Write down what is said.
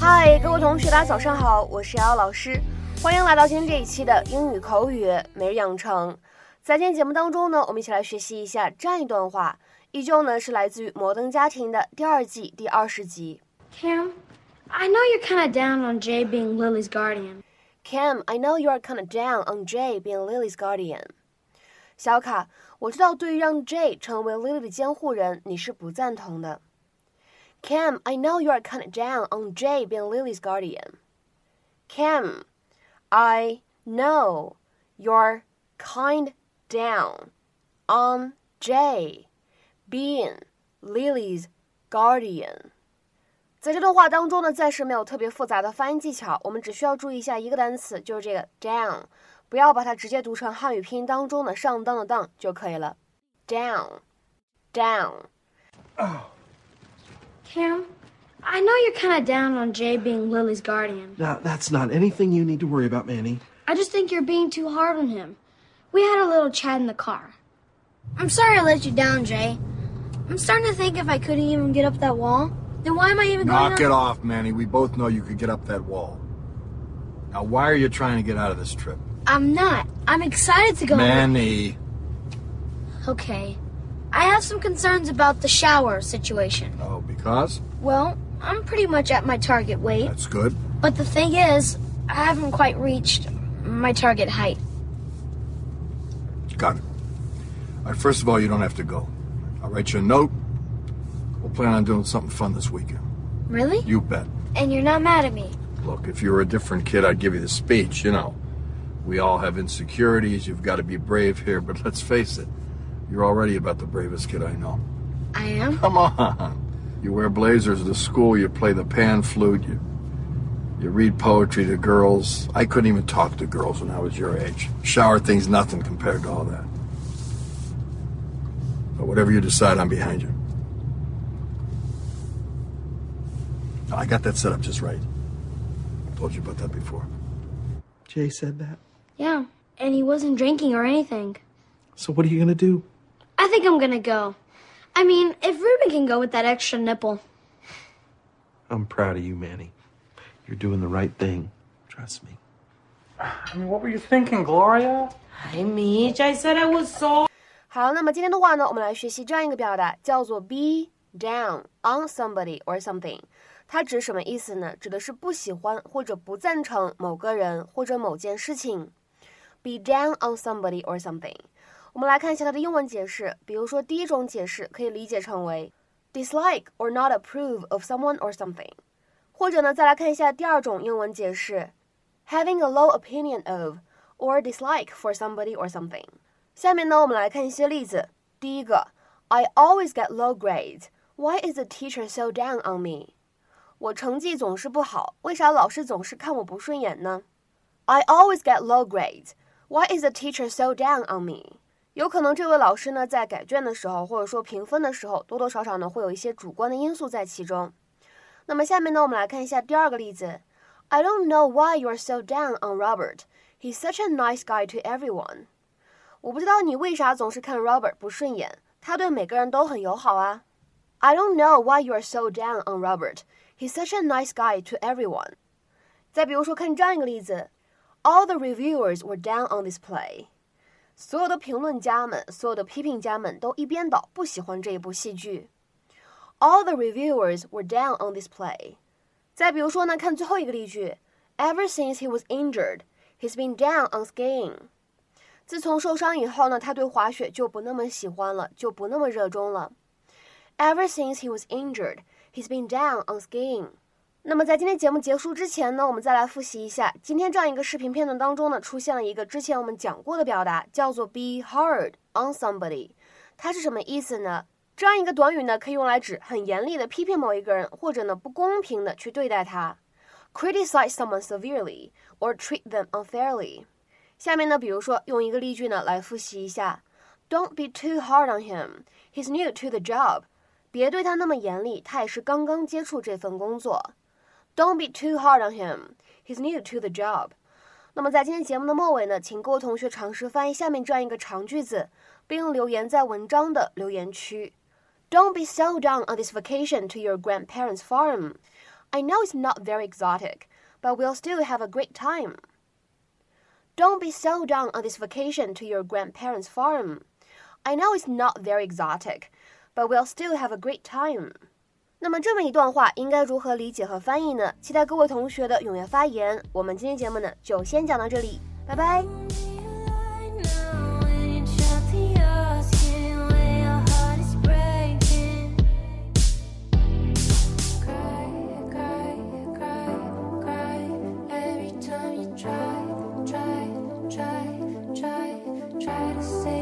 嗨，各位同学，大家早上好，我是瑶瑶老师，欢迎来到今天这一期的英语口语每日养成。在今天节目当中呢，我们一起来学习一下这样一段话，依旧呢是来自于《摩登家庭》的第二季第二十集。Cam, I know you're kind of down on Jay being Lily's guardian. Cam, I know you are kind of down on Jay being Lily's guardian. 小卡，我知道对于让 Jay 成为 Lily 的监护人，你是不赞同的。Cam, I know you are kind of down on Jay being Lily's guardian. Cam, I know you're kind down on Jay being Lily's guardian. 在这段话当中呢，暂时没有特别复杂的发音技巧，我们只需要注意一下一个单词，就是这个 down，不要把它直接读成汉语拼音当中的上当的当就可以了。down，down。 Cam, I know you're kind of down on Jay being Lily's guardian. Now, that's not anything you need to worry about, Manny. I just think you're being too hard on him. We had a little chat in the car. I'm sorry I let you down, Jay. I'm starting to think if I couldn't even get up that wall, then why am I even going Knock it off, Manny. We both know you could get up that wall. Now, why are you trying to get out of this trip? I'm not. I'm excited to go. Manny. Okay. I have some concerns about the shower situation. Oh, because? Well, I'm pretty much at my target weight. That's good. But the thing is, I haven't quite reached my target height. Got it. All right, first of all, you don't have to go. I'll write you a note. We'll plan on doing something fun this weekend. Really? You bet. And you're not mad at me? Look, if you were a different kid, I'd give you the speech, you know. We all have insecurities. You've got to be brave here, but let's face it. You're already about the bravest kid I know. I am? Come on. You wear blazers to school, you play the pan flute, you you read poetry to girls. I couldn't even talk to girls when I was your age. Shower things nothing compared to all that. But whatever you decide, I'm behind you. I got that set up just right. Told you about that before. Jay said that. Yeah. And he wasn't drinking or anything. So, what are you going to do? I think I'm gonna go. I mean, if Ruben can go with that extra nipple. I'm proud of you, Manny. You're doing the right thing. Trust me. I mean, what were you thinking, Gloria? Hi, Mitch. I said I was so. 好，那么今天的话呢，我们来学习这样一个表达，叫做 be down on somebody or something。 它指什么意思呢？指的是不喜欢或者不赞成某个人或者某件事情。be down on somebody or something。我们来看一下它的英文解释，比如说第一种解释可以理解成为 dislike or not approve of someone or something，或者呢再来看一下第二种英文解释，having a low opinion of or dislike for somebody or something。下面呢，我们来看一些例子。第一个，I always get low grades. Why is the teacher so down on me? 我成绩总是不好，为啥老师总是看我不顺眼呢？I always get low grades. Why is the teacher so down on me? 有可能这位老师呢，在改卷的时候，或者说评分的时候，多多少少呢会有一些主观的因素在其中。那么下面呢，我们来看一下第二个例子。I don't know why you are so down on Robert. He's such a nice guy to everyone. 我不知道你为啥总是看 Robert 不顺眼，他对每个人都很友好啊。I don't know why you are so down on Robert. He's such a nice guy to everyone. 再比如说，看这样一个例子：All the reviewers were down on this play. 所有的评论家们，所有的批评家们都一边倒，不喜欢这一部戏剧。All the reviewers were down on this play. 再比如说呢，看最后一个例句：Ever since he was injured, he's been down on skiing. 自从受伤以后呢，他对滑雪就不那么喜欢了，就不那么热衷了。 Ever since he was injured, he's been down on skiing. 那么在今天节目结束之前呢，我们再来复习一下今天这样一个视频片段当中呢，出现了一个之前我们讲过的表达，叫做 be hard on somebody。它是什么意思呢？这样一个短语呢，可以用来指很严厉的批评某一个人，或者呢不公平的去对待他。Criticize someone severely or treat them unfairly。下面呢，比如说用一个例句呢来复习一下：Don't be too hard on him. He's new to the job. 别对他那么严厉，他也是刚刚接触这份工作。 Don't be too hard on him. He's new to the job. 那么在今天节目的末尾呢，请各位同学尝试翻译下面这样一个长句子，并留言在文章的留言区。Don't be so down on this vacation to your grandparents' farm. I know it's not very exotic, but we'll still have a great time. Don't be so down on this vacation to your grandparents' farm. I know it's not very exotic, but we'll still have a great time。那么这么一段话应该如何理解和翻译呢？期待各位同学的踊跃发言。我们今天节目呢就先讲到这里，拜拜。Try, try, try, try to say